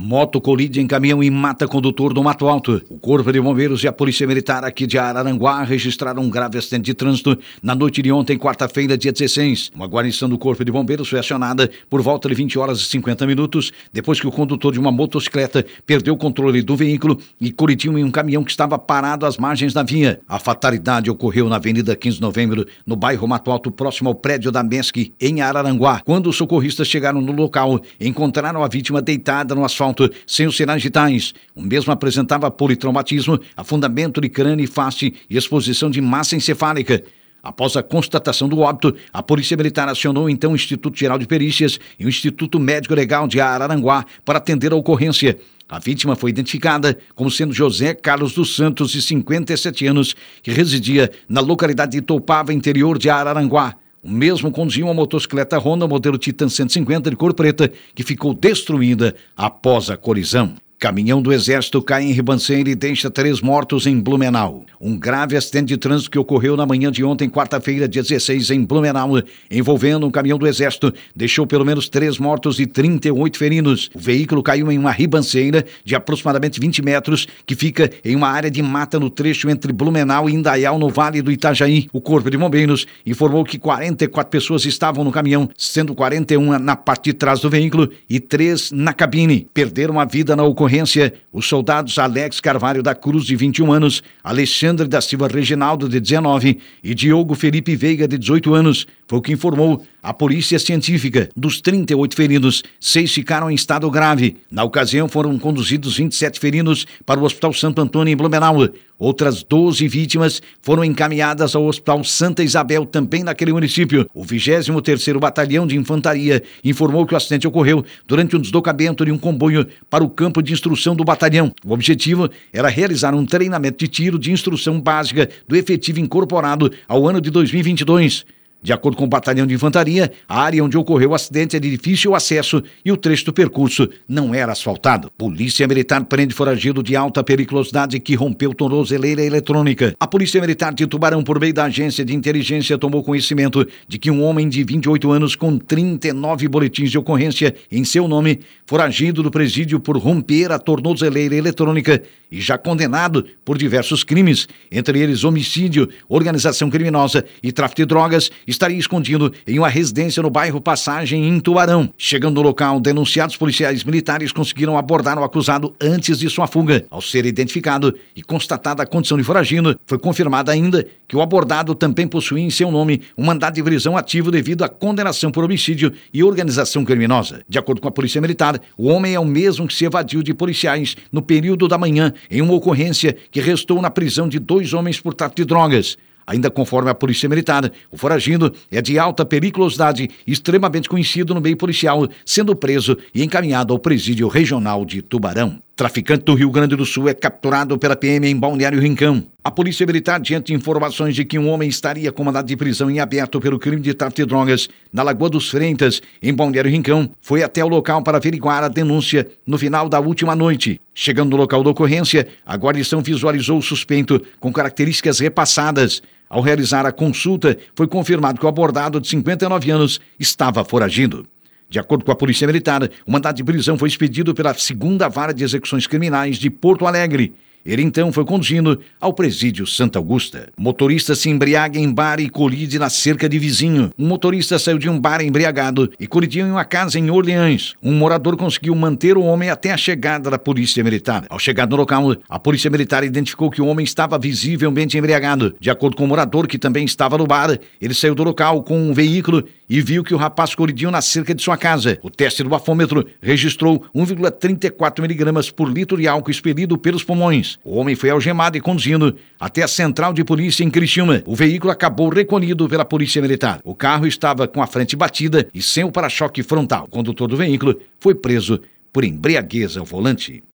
Moto colide em caminhão e mata condutor do Mato Alto. O Corpo de Bombeiros e a Polícia Militar aqui de Araranguá registraram um grave acidente de trânsito na noite de ontem, quarta-feira, dia 16. Uma guarnição do Corpo de Bombeiros foi acionada por volta de 20 horas e 50 minutos, depois que o condutor de uma motocicleta perdeu o controle do veículo e colidiu em um caminhão que estava parado às margens da via. A fatalidade ocorreu na Avenida 15 de Novembro, no bairro Mato Alto, próximo ao prédio da MESC, em Araranguá. Quando os socorristas chegaram no local, encontraram a vítima deitada no asfalto sem os sinais vitais. O mesmo apresentava politraumatismo, afundamento de crânio e face e exposição de massa encefálica. Após a constatação do óbito, a Polícia Militar acionou então o Instituto Geral de Perícias e o Instituto Médico Legal de Araranguá para atender a ocorrência. A vítima foi identificada como sendo José Carlos dos Santos, de 57 anos, que residia na localidade de Toupava, interior de Araranguá. O mesmo conduzia uma motocicleta Honda modelo Titan 150 de cor preta que ficou destruída após a colisão. Caminhão do Exército cai em ribanceira e deixa três mortos em Blumenau. Um grave acidente de trânsito que ocorreu na manhã de ontem, quarta-feira, dia 16, em Blumenau, envolvendo um caminhão do Exército, deixou pelo menos três mortos e 38 feridos. O veículo caiu em uma ribanceira de aproximadamente 20 metros, que fica em uma área de mata no trecho entre Blumenau e Indaial, no Vale do Itajaí. O Corpo de Bombeiros informou que 44 pessoas estavam no caminhão, sendo 41 na parte de trás do veículo e três na cabine. Perderam a vida na ocorrência ocorrência, os soldados Alex Carvalho da Cruz, de 21 anos, Alexandre da Silva Reginaldo, de 19, e Diogo Felipe Veiga, de 18 anos, foi o que informou a Polícia Científica. Dos 38 feridos, seis ficaram em estado grave. Na ocasião, foram conduzidos 27 feridos para o Hospital Santo Antônio, em Blumenau. Outras 12 vítimas foram encaminhadas ao Hospital Santa Isabel, também naquele município. O 23º Batalhão de Infantaria informou que o acidente ocorreu durante um deslocamento de um comboio para o campo de instrução do batalhão. O objetivo era realizar um treinamento de tiro de instrução básica do efetivo incorporado ao ano de 2022. De acordo com o batalhão de infantaria, a área onde ocorreu o acidente é de difícil acesso e o trecho do percurso não era asfaltado. Polícia Militar prende foragido de alta periculosidade que rompeu tornozeleira eletrônica. A Polícia Militar de Tubarão, por meio da agência de inteligência, tomou conhecimento de que um homem de 28 anos com 39 boletins de ocorrência em seu nome, foragido do presídio por romper a tornozeleira eletrônica e já condenado por diversos crimes, entre eles homicídio, organização criminosa e tráfico de drogas, estaria escondido em uma residência no bairro Passagem, em Tubarão. Chegando no local, denunciados policiais militares conseguiram abordar o acusado antes de sua fuga. Ao ser identificado e constatada a condição de foragido, foi confirmada ainda que o abordado também possuía em seu nome um mandado de prisão ativo devido à condenação por homicídio e organização criminosa. De acordo com a Polícia Militar, o homem é o mesmo que se evadiu de policiais no período da manhã em uma ocorrência que restou na prisão de dois homens por tráfico de drogas. Ainda conforme a Polícia Militar, o foragido é de alta periculosidade extremamente conhecido no meio policial, sendo preso e encaminhado ao presídio regional de Tubarão. Traficante do Rio Grande do Sul é capturado pela PM em Balneário Rincão. A Polícia Militar, diante de informações de que um homem estaria com mandado de prisão em aberto pelo crime de tráfico de drogas na Lagoa dos Freitas, em Balneário Rincão, foi até o local para averiguar a denúncia no final da última noite. Chegando no local da ocorrência, a guarnição visualizou o suspeito com características repassadas. Ao realizar a consulta, foi confirmado que o abordado de 59 anos estava foragido. De acordo com a Polícia Militar, o mandado de prisão foi expedido pela segunda vara de execuções criminais de Porto Alegre ele então foi conduzindo ao presídio Santa Augusta. Motorista se embriaga em bar e colide na cerca de vizinho. Um motorista saiu de um bar embriagado e colidiu em uma casa em Orleans. Um morador conseguiu manter o homem até a chegada da polícia militar. Ao chegar no local, a polícia militar identificou que o homem estava visivelmente embriagado. De acordo com o morador, que também estava no bar, ele saiu do local com um veículo e viu que o rapaz colidiu na cerca de sua casa. O teste do bafômetro registrou 1,34 miligramas por litro de álcool expelido pelos pulmões. O homem foi algemado e conduzindo até a central de polícia em Criciúma. O veículo acabou recolhido pela polícia militar. O carro estava com a frente batida e sem o para-choque frontal. O condutor do veículo foi preso por embriaguez ao volante.